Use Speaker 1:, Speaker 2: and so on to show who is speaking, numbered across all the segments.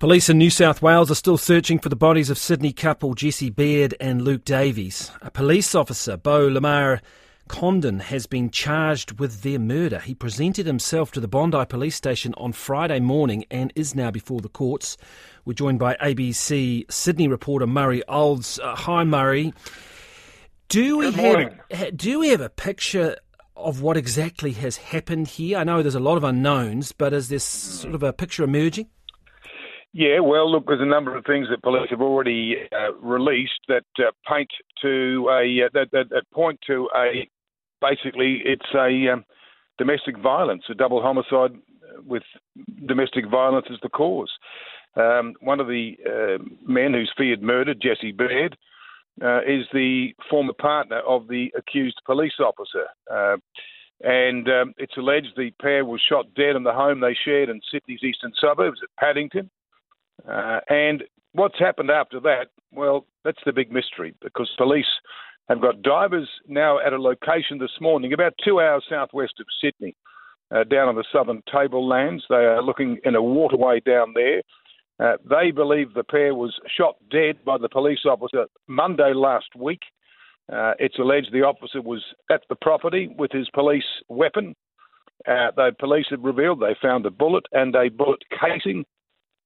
Speaker 1: Police in New South Wales are still searching for the bodies of Sydney couple Jesse Baird and Luke Davies. A police officer, Beau Lamar Condon, has been charged with their murder. He presented himself to the Bondi police station on Friday morning and is now before the courts. We're joined by ABC Sydney reporter Murray Olds. Uh, hi, Murray. Do we have do we have a picture of what exactly has happened here? I know there's a lot of unknowns, but is this sort of a picture emerging?
Speaker 2: Yeah, well, look, there's a number of things that police have already uh, released that uh, paint to a uh, that, that, that, point to a basically it's a um, domestic violence, a double homicide with domestic violence as the cause. Um, one of the uh, men who's feared murder, Jesse Baird, uh, is the former partner of the accused police officer. Uh, and um, it's alleged the pair was shot dead in the home they shared in Sydney's eastern suburbs at Paddington. Uh, and what's happened after that? Well, that's the big mystery because police have got divers now at a location this morning, about two hours southwest of Sydney, uh, down on the southern tablelands. They are looking in a waterway down there. Uh, they believe the pair was shot dead by the police officer Monday last week. Uh, it's alleged the officer was at the property with his police weapon. Uh, the police have revealed they found a bullet and a bullet casing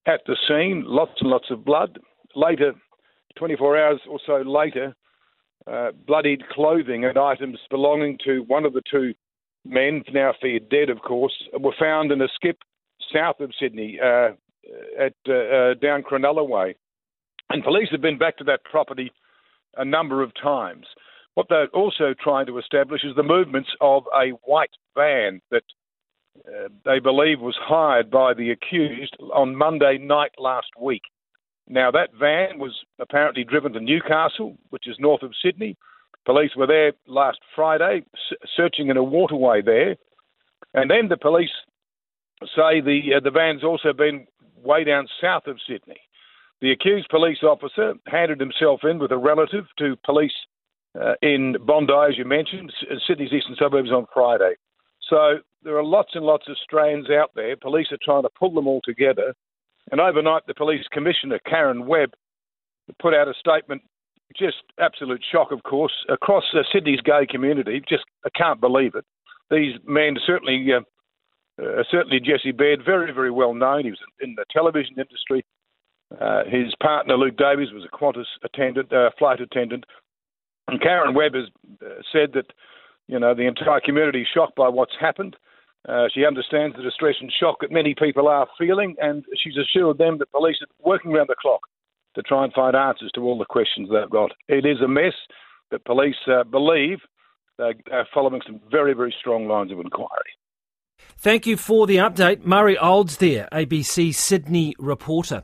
Speaker 2: at the scene, lots and lots of blood. Later, 24 hours or so later, uh, bloodied clothing and items belonging to one of the two men, now feared dead, of course, were found in a skip south of Sydney uh, at uh, uh down Cronulla Way. And police have been back to that property a number of times. What they're also trying to establish is the movements of a white van that uh, they believe was hired by the accused on Monday night last week. Now, that van was apparently driven to Newcastle, which is north of Sydney. Police were there last Friday, searching in a waterway there. And then the police say the, uh, the van's also been way down south of Sydney. The accused police officer handed himself in with a relative to police uh, in Bondi, as you mentioned, Sydney's eastern suburbs on Friday. So there are lots and lots of strands out there. Police are trying to pull them all together. And overnight, the police commissioner, Karen Webb, put out a statement, just absolute shock, of course, across uh, Sydney's gay community. Just, I can't believe it. These men certainly, uh, uh, certainly Jesse Baird, very, very well known. He was in the television industry. Uh, his partner, Luke Davies, was a Qantas attendant, uh, flight attendant. And Karen Webb has uh, said that you know, the entire community is shocked by what's happened. Uh, she understands the distress and shock that many people are feeling, and she's assured them that police are working around the clock to try and find answers to all the questions they've got. It is a mess, but police uh, believe they're following some very, very strong lines of inquiry.
Speaker 1: Thank you for the update. Murray Olds there, ABC Sydney reporter.